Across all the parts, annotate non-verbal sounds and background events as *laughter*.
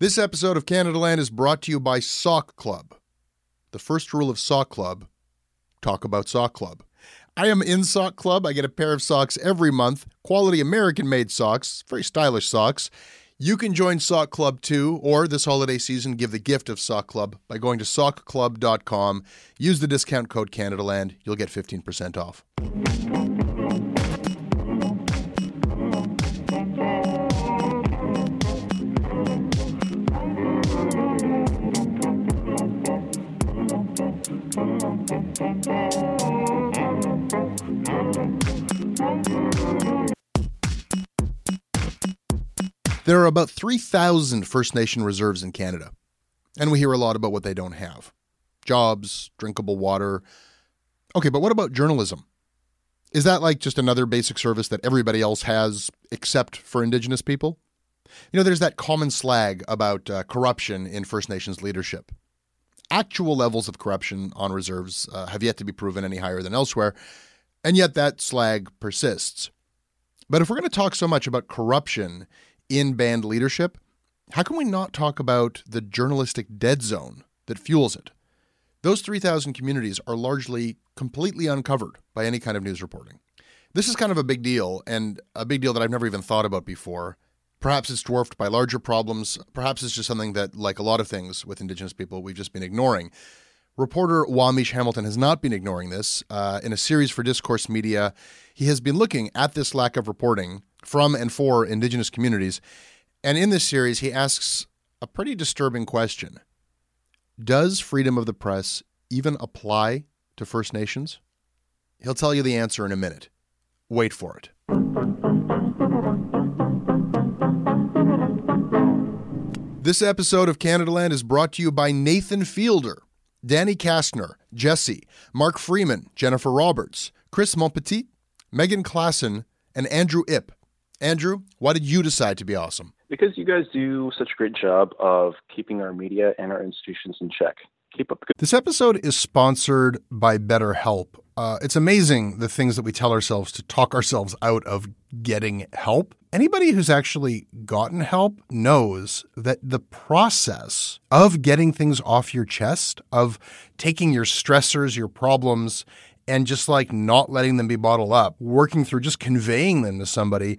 This episode of Canadaland is brought to you by Sock Club. The first rule of Sock Club talk about Sock Club. I am in Sock Club. I get a pair of socks every month, quality American made socks, very stylish socks. You can join Sock Club too, or this holiday season, give the gift of Sock Club by going to sockclub.com. Use the discount code CanadaLand. You'll get 15% off. There are about 3,000 First Nation reserves in Canada, and we hear a lot about what they don't have jobs, drinkable water. Okay, but what about journalism? Is that like just another basic service that everybody else has except for Indigenous people? You know, there's that common slag about uh, corruption in First Nations leadership. Actual levels of corruption on reserves uh, have yet to be proven any higher than elsewhere, and yet that slag persists. But if we're going to talk so much about corruption in band leadership, how can we not talk about the journalistic dead zone that fuels it? Those 3,000 communities are largely completely uncovered by any kind of news reporting. This is kind of a big deal, and a big deal that I've never even thought about before. Perhaps it's dwarfed by larger problems. Perhaps it's just something that, like a lot of things with Indigenous people, we've just been ignoring. Reporter Wawmeesh Hamilton has not been ignoring this. Uh, in a series for Discourse Media, he has been looking at this lack of reporting from and for Indigenous communities. And in this series, he asks a pretty disturbing question Does freedom of the press even apply to First Nations? He'll tell you the answer in a minute. Wait for it. This episode of Canadaland is brought to you by Nathan Fielder, Danny Kastner, Jesse, Mark Freeman, Jennifer Roberts, Chris Montpetit, Megan Klassen, and Andrew Ip. Andrew, why did you decide to be awesome? Because you guys do such a great job of keeping our media and our institutions in check. Keep up good. This episode is sponsored by BetterHelp. Uh, it's amazing the things that we tell ourselves to talk ourselves out of getting help. Anybody who's actually gotten help knows that the process of getting things off your chest, of taking your stressors, your problems, and just like not letting them be bottled up, working through just conveying them to somebody,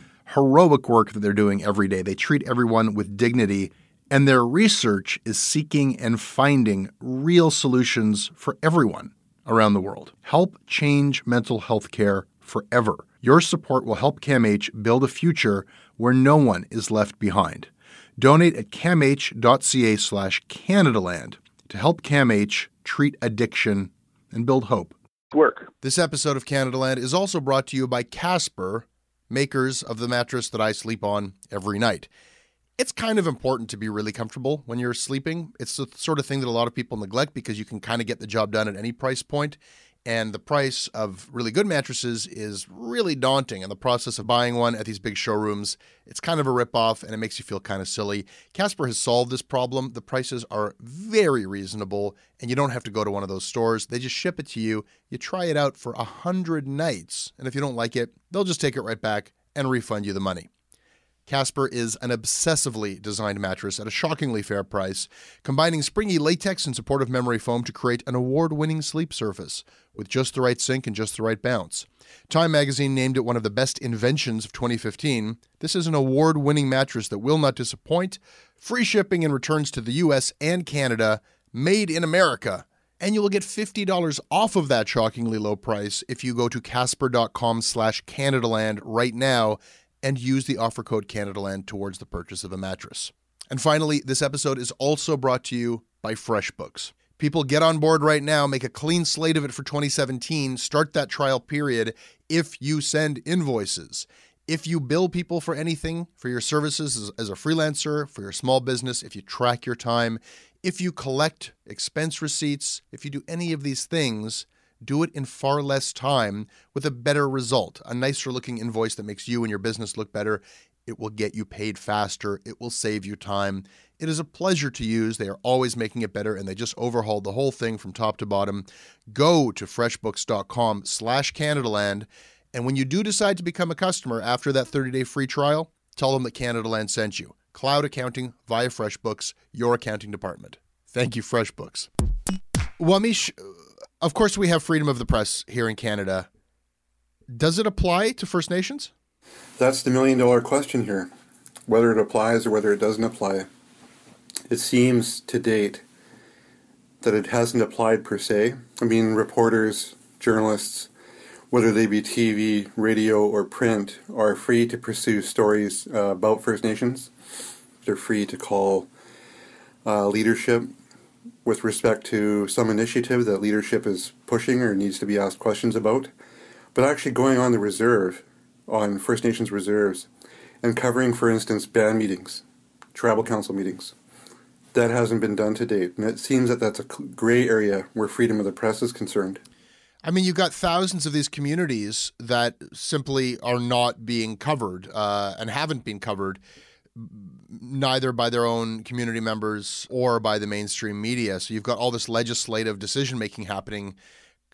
heroic work that they're doing every day. They treat everyone with dignity, and their research is seeking and finding real solutions for everyone around the world. Help change mental health care forever. Your support will help CAMH build a future where no one is left behind. Donate at camh.ca slash Canadaland to help CAMH treat addiction and build hope. Work. This episode of Canadaland is also brought to you by Casper makers of the mattress that I sleep on every night. It's kind of important to be really comfortable when you're sleeping. It's the sort of thing that a lot of people neglect because you can kind of get the job done at any price point. And the price of really good mattresses is really daunting. And the process of buying one at these big showrooms, it's kind of a ripoff and it makes you feel kind of silly. Casper has solved this problem. The prices are very reasonable and you don't have to go to one of those stores. They just ship it to you. You try it out for a hundred nights. And if you don't like it, they'll just take it right back and refund you the money. Casper is an obsessively designed mattress at a shockingly fair price, combining springy latex and supportive memory foam to create an award winning sleep surface with just the right sink and just the right bounce. Time magazine named it one of the best inventions of 2015. This is an award winning mattress that will not disappoint. Free shipping and returns to the US and Canada, made in America. And you will get $50 off of that shockingly low price if you go to casper.com slash Canadaland right now and use the offer code CanadaLand towards the purchase of a mattress. And finally, this episode is also brought to you by FreshBooks. People get on board right now, make a clean slate of it for 2017, start that trial period if you send invoices. If you bill people for anything, for your services as, a freelancer, for your small business, if you track your time, if you collect expense receipts, if you do any of these things, do it in far less time with a better result, a nicer looking invoice that makes you and your business look better. It will get you paid faster. It will save you time. It is a pleasure to use. They are always making it better, and they just overhauled the whole thing from top to bottom. Go to freshbooks.com slash Canadaland, and when you do decide to become a customer after that 30-day free trial, tell them that Canadaland sent you. Cloud accounting via FreshBooks, your accounting department. Thank you, FreshBooks. Wawmeesh, of course, we have freedom of the press here in Canada. Does it apply to First Nations? That's the million dollar question here whether it applies or whether it doesn't apply. It seems to date that it hasn't applied per se. I mean, reporters, journalists, whether they be TV, radio, or print, are free to pursue stories uh, about First Nations. They're free to call uh, leadership with respect to some initiative that leadership is pushing or needs to be asked questions about, but actually going on the reserve, on First Nations reserves, and covering, for instance, band meetings, tribal council meetings. That hasn't been done to date, and it seems that that's a gray area where freedom of the press is concerned. I mean, you've got thousands of these communities that simply are not being covered uh, and haven't been covered neither by their own community members or by the mainstream media. So you've got all this legislative decision making happening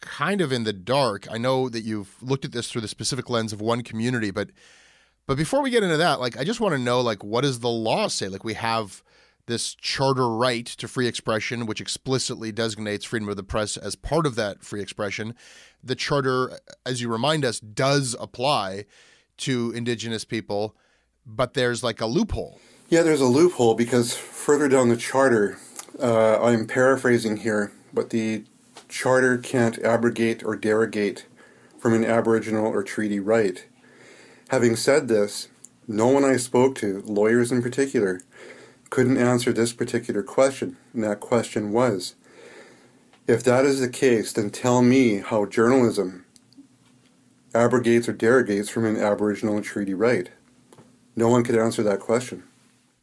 kind of in the dark. I know that you've looked at this through the specific lens of one community, but But before we get into that, like I just want to know like what does the law say? Like we have this charter right to free expression, which explicitly designates freedom of the press as part of that free expression. The charter, as you remind us, does apply to indigenous people, but there's like a loophole. Yeah, there's a loophole because further down the charter, uh, I'm paraphrasing here, but the charter can't abrogate or derogate from an Aboriginal or treaty right. Having said this, no one I spoke to, lawyers in particular, couldn't answer this particular question, and that question was if that is the case, then tell me how journalism abrogates or derogates from an Aboriginal treaty right. No one could answer that question.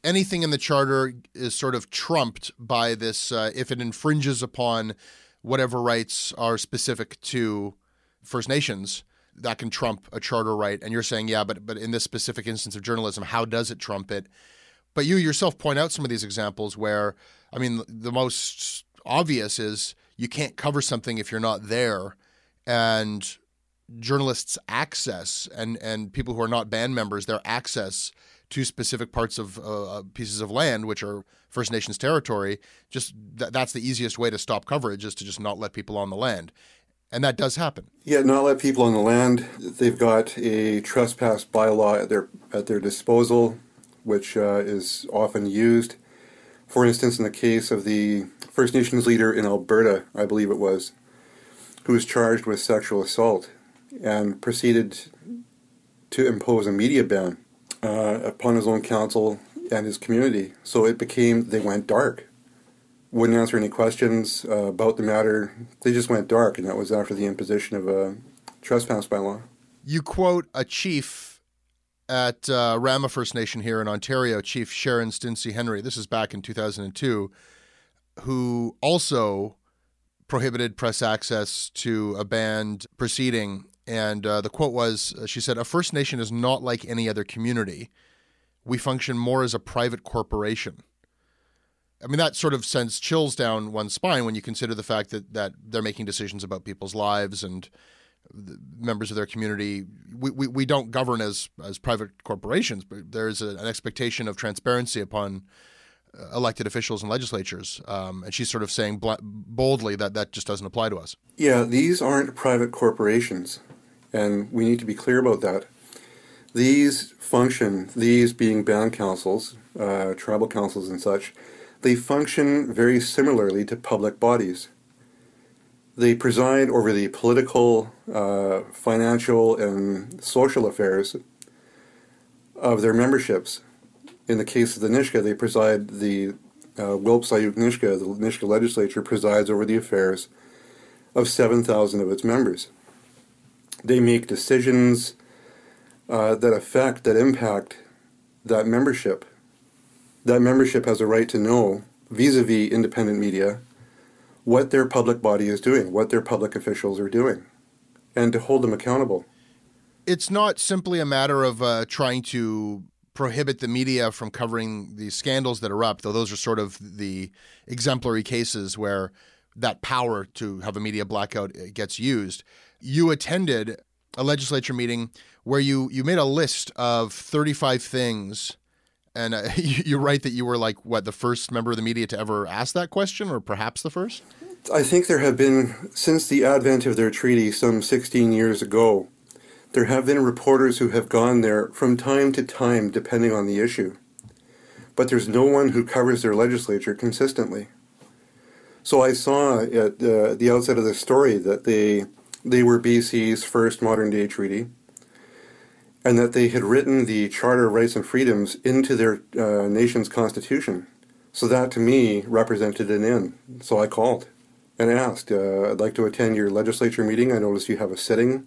Anything in the charter is sort of trumped by this uh, if it infringes upon whatever rights are specific to First Nations. That can trump a charter right, and you're saying, yeah, but but in this specific instance of journalism, how does it trump it? But you yourself point out some of these examples where, I mean, the most obvious is you can't cover something if you're not there, and journalists' access and and people who are not band members their access to specific parts of uh, uh pieces of land which are First Nations territory. Just th- that's the easiest way to stop coverage is to just not let people on the land. And that does happen. Yeah, not let people on the land. They've got a trespass bylaw at their at their disposal which uh, is often used. For instance, in the case of the First Nations leader in Alberta, I believe it was, who was charged with sexual assault and proceeded to impose a media ban uh, upon his own counsel and his community. So it became, they went dark. Wouldn't answer any questions uh, about the matter. They just went dark, and that was after the imposition of a trespass by law. You quote a chief at uh, Rama First Nation here in Ontario, Chief Sharon Stinson Henry, this is back in 2002, who also prohibited press access to a banned proceeding. And uh, the quote was uh, She said, A First Nation is not like any other community. We function more as a private corporation. I mean, that sort of sends chills down one's spine when you consider the fact that, that they're making decisions about people's lives and members of their community. We, we, we don't govern as as private corporations, but there's a, an expectation of transparency upon uh, elected officials and legislatures. Um, and she's sort of saying boldly that that just doesn't apply to us. Yeah, these aren't private corporations, and we need to be clear about that. These function, these being band councils, uh, tribal councils, and such, they function very similarly to public bodies. They preside over the political, uh, financial, and social affairs of their memberships. In the case of the Nisga'a, they preside the uh, Wilp Sayuk Nisga'a, the Nisga'a legislature presides over the affairs of 7,000 of its members. They make decisions uh, that affect, that impact that membership. That membership has a right to know, vis a vis independent media, what their public body is doing, what their public officials are doing, and to hold them accountable. It's not simply a matter of uh, trying to prohibit the media from covering the scandals that erupt, though those are sort of the exemplary cases where that power to have a media blackout uh, gets used. You attended a legislature meeting where you you made a list of 35 things and uh, *laughs* you, write that you were like what the first member of the media to ever ask that question, or perhaps the first. I think there have been since the advent of their treaty some 16 years ago. There have been reporters who have gone there from time to time, depending on the issue. But there's no one who covers their legislature consistently. So I saw at uh, the outset of the story that they they were BC's first modern day treaty and that they had written the Charter of Rights and Freedoms into their uh, nation's constitution. So that to me represented an end. So I called and asked, uh, I'd like to attend your legislature meeting. I notice you have a sitting.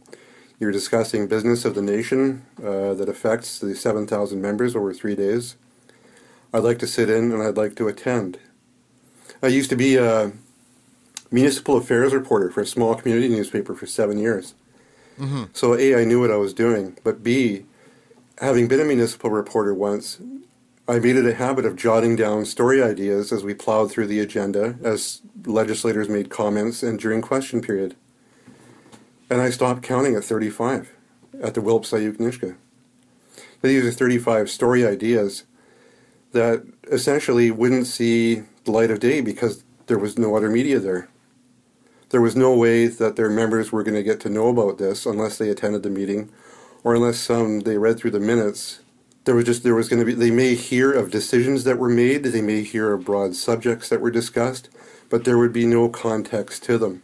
You're discussing business of the nation uh, that affects the 7,000 members over three days. I'd like to sit in and I'd like to attend. I used to be a municipal affairs reporter for a small community newspaper for seven years. Mm-hmm. So A, I knew what I was doing, but B, having been a municipal reporter once, I made it a habit of jotting down story ideas as we plowed through the agenda, as legislators made comments, and during question period. And I stopped counting at 35 at the Wilp Sayuk Nisga'a. These are 35 story ideas that essentially wouldn't see the light of day because there was no other media there. There was no way that their members were going to get to know about this unless they attended the meeting or unless some they read through the minutes. There was just there was going to be they may hear of decisions that were made, they may hear of broad subjects that were discussed, but there would be no context to them.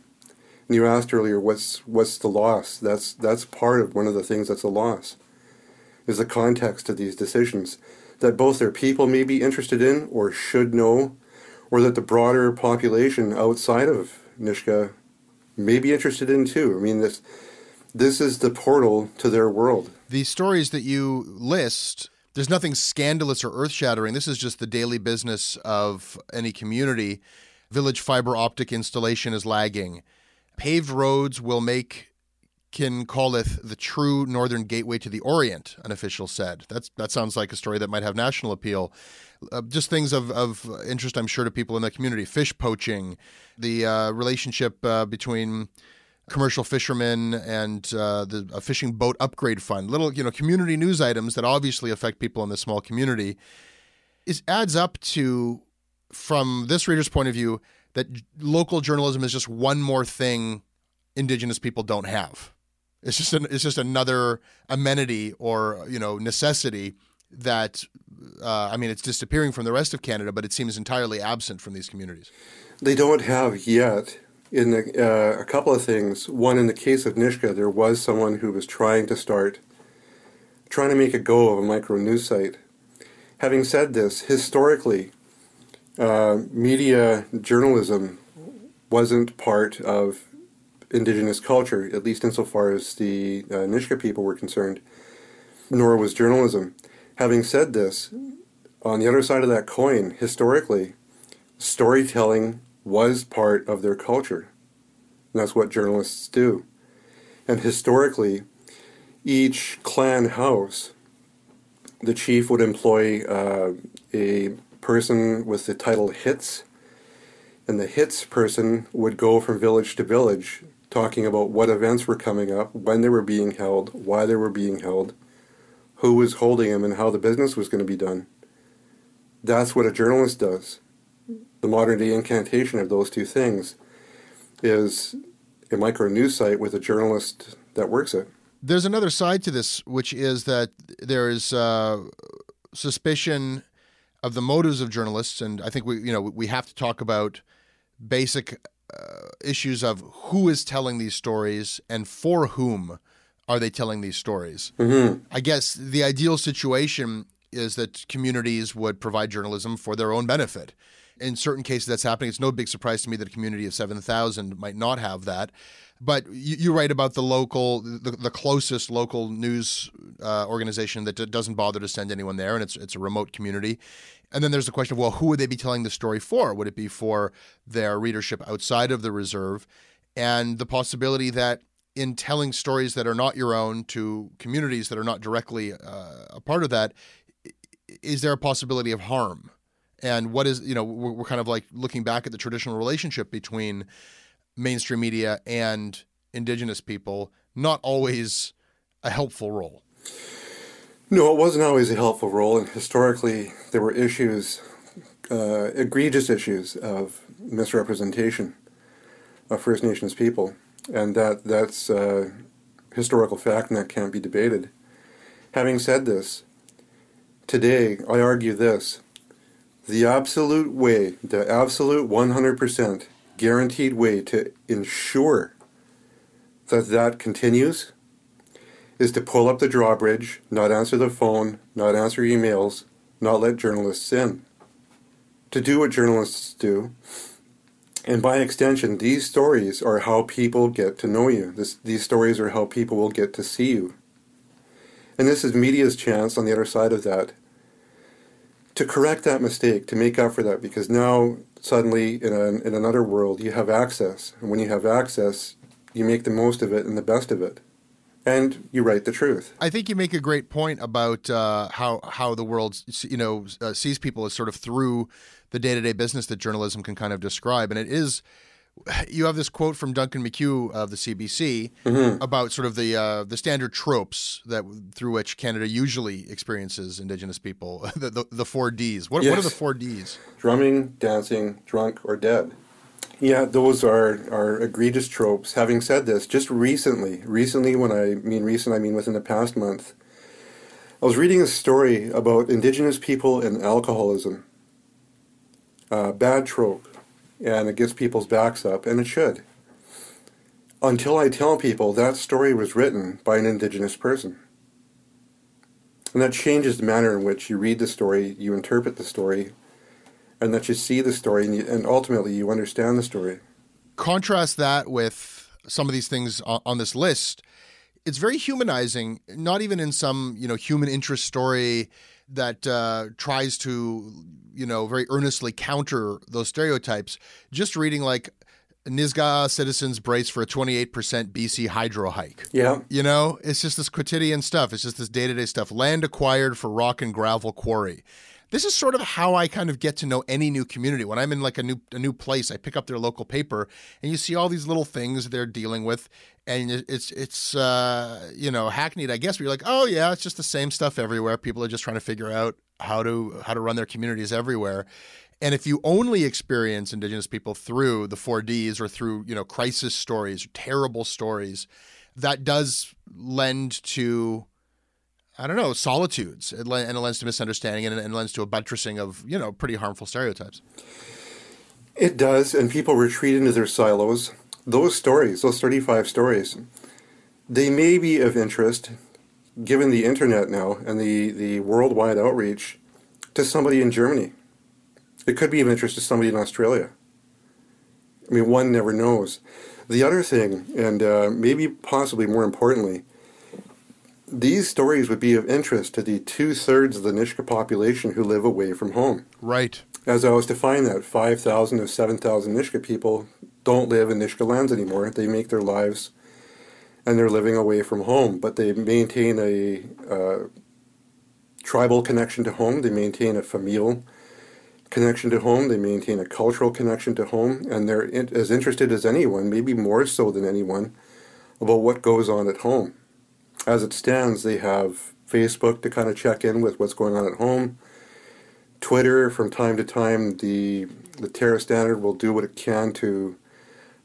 And you asked earlier, what's what's the loss? That's that's part of one of the things that's a loss, is the context of these decisions that both their people may be interested in or should know, or that the broader population outside of Nisga'a may be interested in too. I mean, this this is the portal to their world. The stories that you list, there's nothing scandalous or earth shattering. This is just the daily business of any community. Village fiber optic installation is lagging. Paved roads will make Kincolith the true northern gateway to the Orient, an official said. That's that sounds like a story that might have national appeal. Uh, just things of, of interest, I'm sure, to people in the community. Fish poaching, the uh, relationship uh, between commercial fishermen and uh, the a fishing boat upgrade fund. Little, you know, community news items that obviously affect people in this small community. It adds up to, from this reader's point of view, that local journalism is just one more thing Indigenous people don't have. It's just an, it's just another amenity or you know necessity that uh, I mean it's disappearing from the rest of Canada, but it seems entirely absent from these communities. They don't have yet. In the, uh, a couple of things. One, in the case of Nisga'a, there was someone who was trying to start, trying to make a go of a micro news site. Having said this, historically, uh, media journalism wasn't part of indigenous culture, at least insofar as the uh, Nisga'a people were concerned, nor was journalism. Having said this, on the other side of that coin, historically, storytelling was part of their culture. And that's what journalists do. And historically, each clan house, the chief would employ uh, a person with the title Hits, and the Hits person would go from village to village talking about what events were coming up, when they were being held, why they were being held, who was holding him and how the business was going to be done. That's what a journalist does. The modern day incantation of those two things is a micro news site with a journalist that works it. There's another side to this, which is that there is uh, suspicion of the motives of journalists, and I think we, you know, we have to talk about basic uh, issues of who is telling these stories and for whom are they telling these stories. Mm-hmm. I guess the ideal situation is that communities would provide journalism for their own benefit. In certain cases, that's happening. It's no big surprise to me that a community of 7,000 might not have that. But you, you write about the local, the, the closest local news uh, organization that d- doesn't bother to send anyone there, and it's it's a remote community. And then there's the question of well, who would they be telling the story for? Would it be for their readership outside of the reserve? And the possibility that in telling stories that are not your own to communities that are not directly uh, a part of that, is there a possibility of harm? And what is, you know, we're, we're kind of like looking back at the traditional relationship between mainstream media and indigenous people, not always a helpful role. No, it wasn't always a helpful role, and historically there were issues, uh, egregious issues of misrepresentation of First Nations people, and that that's uh, historical fact, and that can't be debated. Having said this, today I argue this: the absolute way, the absolute 100% guaranteed way to ensure that that continues is to pull up the drawbridge, not answer the phone, not answer emails, not let journalists in. To do what journalists do. And by extension, these stories are how people get to know you. This, these stories are how people will get to see you. And this is media's chance on the other side of that to correct that mistake, to make up for that, because now suddenly in, a, in another world you have access. And when you have access, you make the most of it and the best of it and you write the truth. I think you make a great point about uh, how how the world you know uh, sees people as sort of through the day to day business that journalism can kind of describe, and it is *sighs* you have this quote from Duncan McCue of the CBC Mm-hmm. about sort of the uh, the standard tropes that through which Canada usually experiences Indigenous people, *laughs* the, the, the four Ds. What, what are the four Ds? drumming, dancing, drunk, or dead. Yeah, those are, are egregious tropes. Having said this, just recently, recently, when I mean recent, I mean within the past month, I was reading a story about Indigenous people and alcoholism. Uh, bad trope, and it gets people's backs up, and it should. Until I tell people that story was written by an Indigenous person. And that changes the manner in which you read the story, you interpret the story, and that you see the story and, you, and ultimately you understand the story. Contrast that with some of these things on, on this list. It's very humanizing, not even in some you know human interest story that uh, tries to you know very earnestly counter those stereotypes. Just reading like Nisga'a citizens brace for a 28% BC hydro hike. Yeah. You know, it's just this quotidian stuff. It's just this day to day stuff. Land acquired for rock and gravel quarry. This is sort of how I kind of get to know any new community. When I'm in like a new a new place, I pick up their local paper, and you see all these little things they're dealing with, and it's it's uh, you know hackneyed, I guess. But you're like, oh yeah, it's just the same stuff everywhere. People are just trying to figure out how to how to run their communities everywhere. And if you only experience Indigenous people through the four Ds or through you know crisis stories, terrible stories, that does lend to I don't know solitudes and it lends to misunderstanding and, it lends to a buttressing of you know pretty harmful stereotypes. It does, and people retreat into their silos. Those stories, those 35 stories, they may be of interest, given the internet now and the, the worldwide outreach, to somebody in Germany. It could be of interest to somebody in Australia. I mean, one never knows. The other thing, and uh, maybe possibly more importantly, these stories would be of interest to the two thirds of the Nisga'a population who live away from home. Right. As I was to find that 5,000 of 7,000 Nisga'a people don't live in Nisga'a lands anymore. They make their lives and they're living away from home, but they maintain a uh, tribal connection to home, they maintain a familial connection to home, they maintain a cultural connection to home, and they're in, as interested as anyone, maybe more so than anyone, about what goes on at home. As it stands, they have Facebook to kind of check in with what's going on at home. Twitter, from time to time, the the Terrace Standard will do what it can to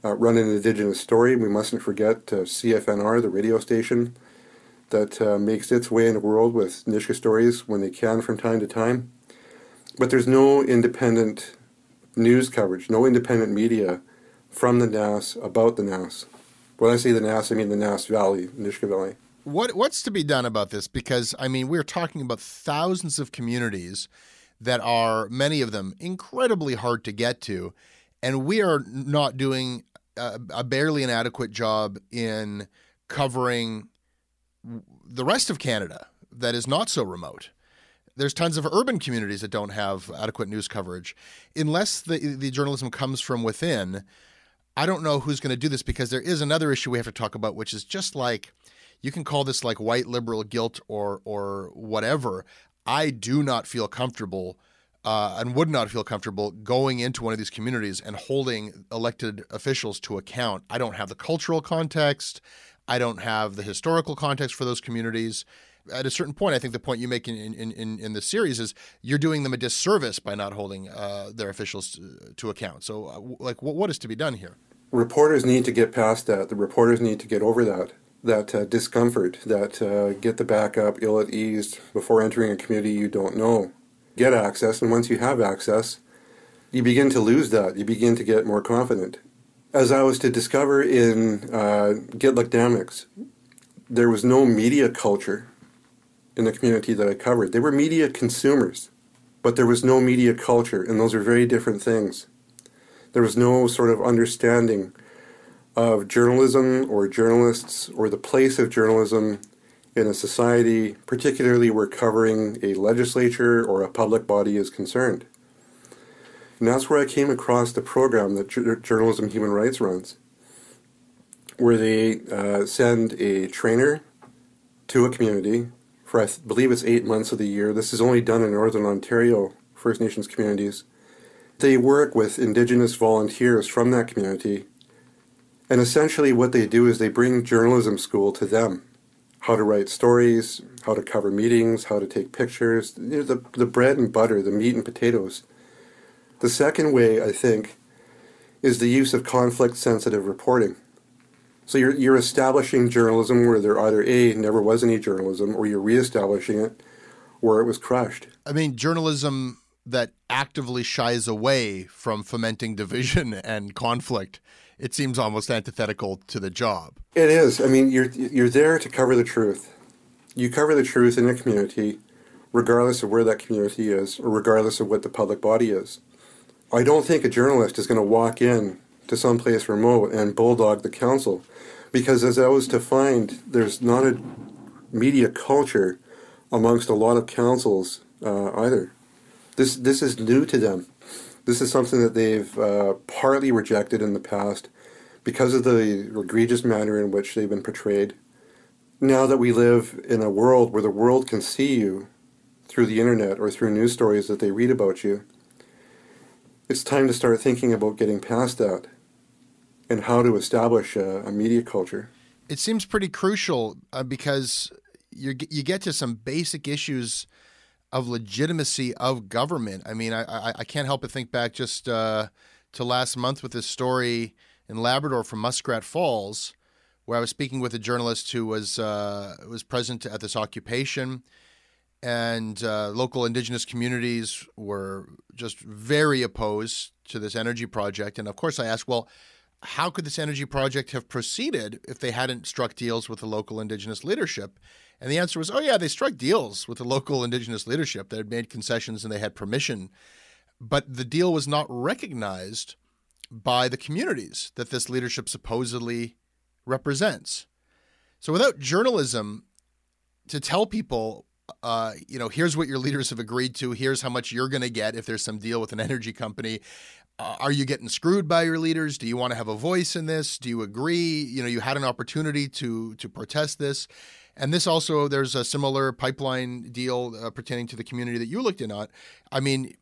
uh, run an Indigenous story. We mustn't forget uh, CFNR, the radio station, that uh, makes its way in the world with Nisga'a stories when they can from time to time. But there's no independent news coverage, no independent media from the Nass about the Nass. When I say the Nass, I mean the Nass Valley, Nisga'a Valley. What what's to be done about this? Because I mean, we're talking about thousands of communities that are many of them incredibly hard to get to, and we are not doing a, a barely an adequate job in covering the rest of Canada that is not so remote. There's tons of urban communities that don't have adequate news coverage. Unless the the journalism comes from within, I don't know who's going to do this because there is another issue we have to talk about, which is just like you can call this like white liberal guilt or or whatever. I do not feel comfortable uh, and would not feel comfortable going into one of these communities and holding elected officials to account. I don't have the cultural context. I don't have the historical context for those communities. At a certain point, I think the point you make in in, in, in the series is you're doing them a disservice by not holding uh, their officials to, to account. So, uh, like, what is to be done here? reporters need to get past that. The reporters need to get over that that uh, discomfort, that uh, get the backup, ill at ease before entering a community you don't know. Get access, and once you have access, you begin to lose that. You begin to get more confident. As I was to discover in uh, there was no media culture in the community that I covered. They were media consumers, but there was no media culture, and those are very different things there was no sort of understanding of journalism or journalists or the place of journalism in a society, particularly where covering a legislature or a public body is concerned. And that's where I came across the program that J- Journalism Human Rights runs, where they uh, send a trainer to a community for, I th- believe it's eight months of the year. This is only done in Northern Ontario First Nations communities They work with Indigenous volunteers from that community. And essentially, what they do is they bring journalism school to them how to write stories, how to cover meetings, how to take pictures, you know, the, the bread and butter, the meat and potatoes. The second way, I think, is the use of conflict sensitive reporting. So you're, you're establishing journalism where there either A, never was any journalism, or you're reestablishing it where it was crushed. I mean, journalism that actively shies away from fomenting division *laughs* and conflict. It seems almost antithetical to the job. It is. I mean, you're you're there to cover the truth. You cover the truth in a community, regardless of where that community is, or regardless of what the public body is. I don't think a journalist is going to walk in to some place remote and bulldog the council, because as I was to find, there's not a media culture amongst a lot of councils uh, either. This this is new to them. This is something that they've uh, partly rejected in the past because of the egregious manner in which they've been portrayed. Now that we live in a world where the world can see you through the internet or through news stories that they read about you, it's time to start thinking about getting past that and how to establish a, a media culture. It seems pretty crucial uh, because you you get to some basic issues of legitimacy of government. I mean, I I, I can't help but think back just uh, to last month with this story in Labrador from Muskrat Falls, where I was speaking with a journalist who was uh, was present at this occupation and uh, local indigenous communities were just very opposed to this energy project. And of course, I asked, well, how could this energy project have proceeded if they hadn't struck deals with the local indigenous leadership? And the answer was, oh, yeah, they struck deals with the local indigenous leadership. They had made concessions and they had permission. But the deal was not recognized by the communities that this leadership supposedly represents. So without journalism to tell people uh, you know, here's what your leaders have agreed to. Here's how much you're going to get if there's some deal with an energy company. Uh, are you getting screwed by your leaders? Do you want to have a voice in this? Do you agree? You know, you had an opportunity to to protest this, and this also there's a similar pipeline deal uh, pertaining to the community that you looked in on. I mean,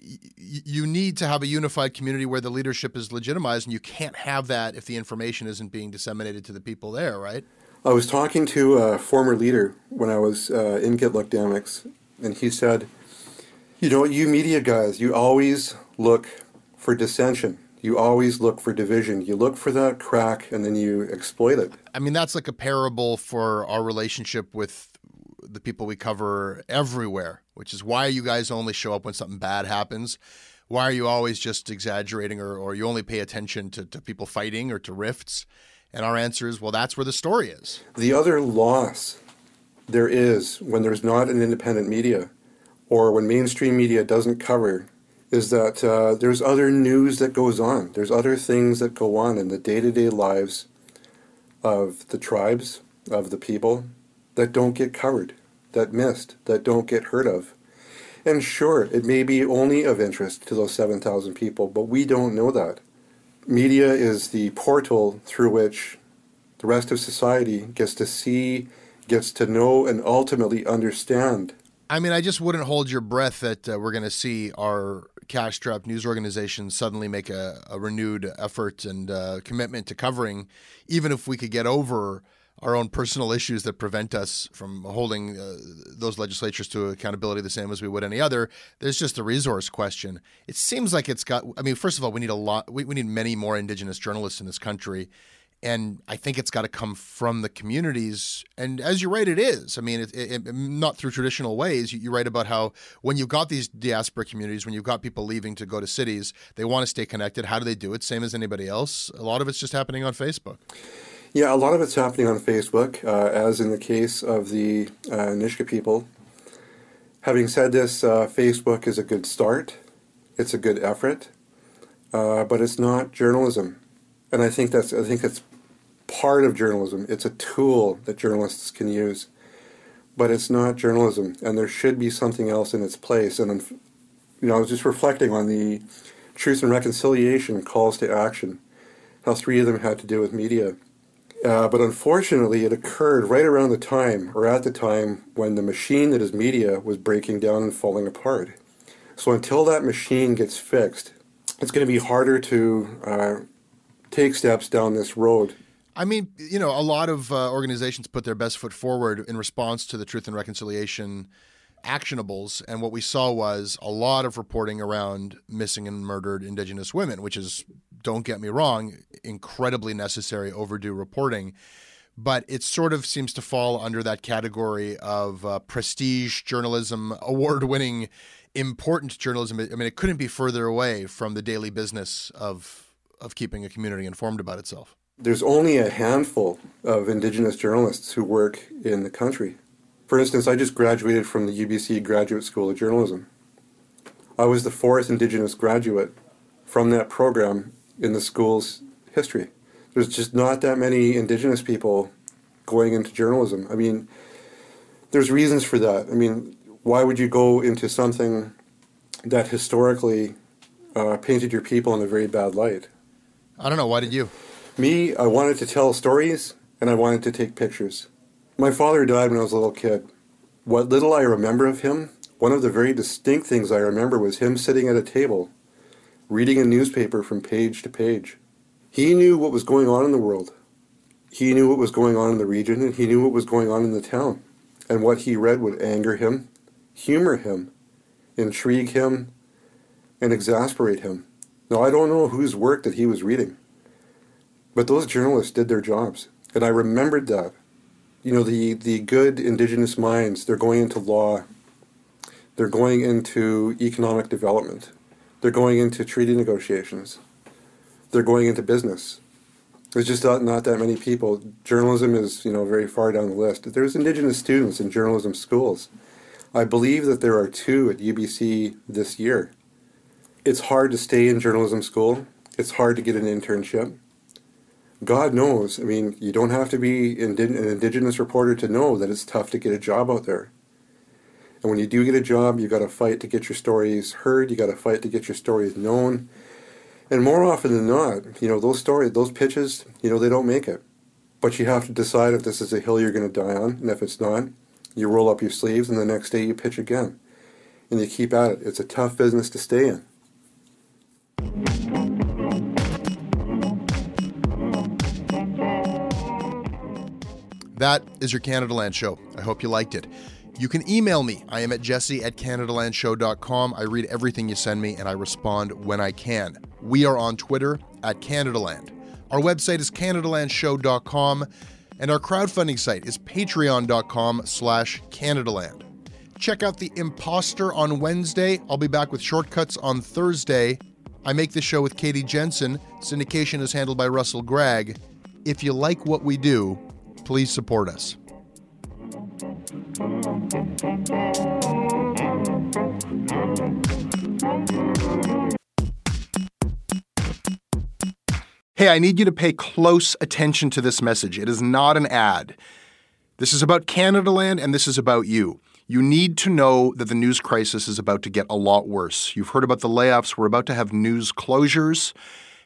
you need to have a unified community where the leadership is legitimized, and you can't have that if the information isn't being disseminated to the people there, right? I was talking to a former leader when I was uh, in Gitlaxt'aamiks, and he said, You know, you media guys, you always look for dissension. You always look for division. You look for that crack and then you exploit it. I mean, that's like a parable for our relationship with the people we cover everywhere, which is why you guys only show up when something bad happens. Why are you always just exaggerating or, or you only pay attention to, to people fighting or to rifts? And our answer is, well, that's where the story is. The other loss there is when there's not an independent media or when mainstream media doesn't cover is that uh, there's other news that goes on. There's other things that go on in the day to day lives of the tribes, of the people that don't get covered, that missed, that don't get heard of. And sure, it may be only of interest to those 7,000 people, but we don't know that media is the portal through which the rest of society gets to see, gets to know, and ultimately understand. I mean, I just wouldn't hold your breath that uh, we're going to see our cash strapped news organizations suddenly make a, a renewed effort and uh, commitment to covering, even if we could get over our own personal issues that prevent us from holding uh, those legislatures to accountability the same as we would any other. There's just a resource question. It seems like it's got. I mean, first of all, we need a lot. We, we need many more Indigenous journalists in this country. And I think it's got to come from the communities. And as you write, it is. I mean, it, it, not through traditional ways. You, you write about how when you've got these diaspora communities, when you've got people leaving to go to cities, they want to stay connected. How do they do it? Same as anybody else. A lot of it's just happening on Facebook. Yeah, a lot of it's happening on Facebook, uh, as in the case of the uh, Nisga'a people. Having said this, uh, Facebook is a good start. It's a good effort, uh, but it's not journalism, and I think that's I think it's part of journalism. It's a tool that journalists can use, but it's not journalism, and there should be something else in its place. And you know, I was just reflecting on the Truth and Reconciliation calls to action, how three of them had to do with media uh, but unfortunately, it occurred right around the time, or at the time, when the machine that is media was breaking down and falling apart. So until that machine gets fixed, it's going to be harder to uh, take steps down this road. I mean, you know, a lot of uh, organizations put their best foot forward in response to the Truth and Reconciliation actionables. And what we saw was a lot of reporting around missing and murdered Indigenous women, which is, don't get me wrong, incredibly necessary, overdue reporting. But it sort of seems to fall under that category of uh, prestige journalism, award winning, important journalism. I mean, it couldn't be further away from the daily business of, of keeping a community informed about itself there's only a handful of Indigenous journalists who work in the country. For instance, I just graduated from the UBC Graduate School of Journalism. I was the fourth Indigenous graduate from that program in the school's history. There's just not that many Indigenous people going into journalism. I mean, there's reasons for that. I mean, why would you go into something that historically uh, painted your people in a very bad light? I don't know. Why did you? Me, I wanted to tell stories and I wanted to take pictures. My father died when I was a little kid. What little I remember of him, one of the very distinct things I remember was him sitting at a table, reading a newspaper from page to page. He knew what was going on in the world. He knew what was going on in the region, and he knew what was going on in the town. And what he read would anger him, humor him, intrigue him, and exasperate him. Now, I don't know whose work that he was reading. But those journalists did their jobs, and I remembered that. You know, the, the good indigenous minds, they're going into law, they're going into economic development, they're going into treaty negotiations, they're going into business. There's just not, not that many people. Journalism is, you know, very far down the list. There's indigenous students in journalism schools. I believe that there are two at UBC this year. It's hard to stay in journalism school. It's hard to get an internship. God knows. I mean, you don't have to be an indigenous reporter to know that it's tough to get a job out there. And when you do get a job, you got to fight to get your stories heard. You got to fight to get your stories known. And more often than not, you know, those stories, those pitches, you know, they don't make it. But you have to decide if this is a hill you're going to die on, and if it's not, you roll up your sleeves, and the next day you pitch again, and you keep at it. It's a tough business to stay in. That is your Canadaland show. I hope you liked it. You can email me. I am at jesse at CanadaLandShow.com. I read everything you send me and I respond when I can. We are on Twitter at Canadaland. Our website is CanadaLandShow.com and our crowdfunding site is patreon.com slash Canadaland. Check out The Imposter on Wednesday. I'll be back with shortcuts on Thursday. I make the show with Katie Jensen. Syndication is handled by Russell Gregg. If you like what we do, please support us. Hey, I need you to pay close attention to this message. It is not an ad. This is about Canadaland and this is about you. You need to know that the news crisis is about to get a lot worse. You've heard about the layoffs. We're about to have news closures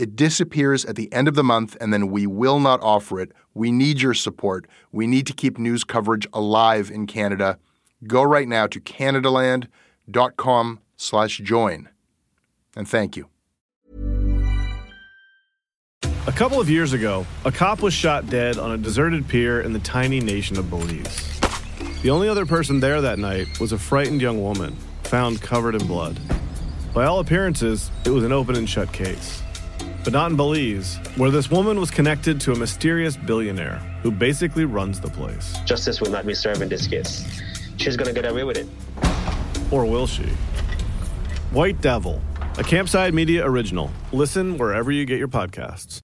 It disappears at the end of the month, and then we will not offer it. We need your support. We need to keep news coverage alive in Canada. Go right now to canadaland.com slash join. And thank you. A couple of years ago, a cop was shot dead on a deserted pier in the tiny nation of Belize. The only other person there that night was a frightened young woman, found covered in blood. By all appearances, it was an open and shut case but not in Belize, where this woman was connected to a mysterious billionaire who basically runs the place. Justice will not be served in this case. She's gonna get away with it. Or will she? White Devil, a Campside Media original. Listen wherever you get your podcasts.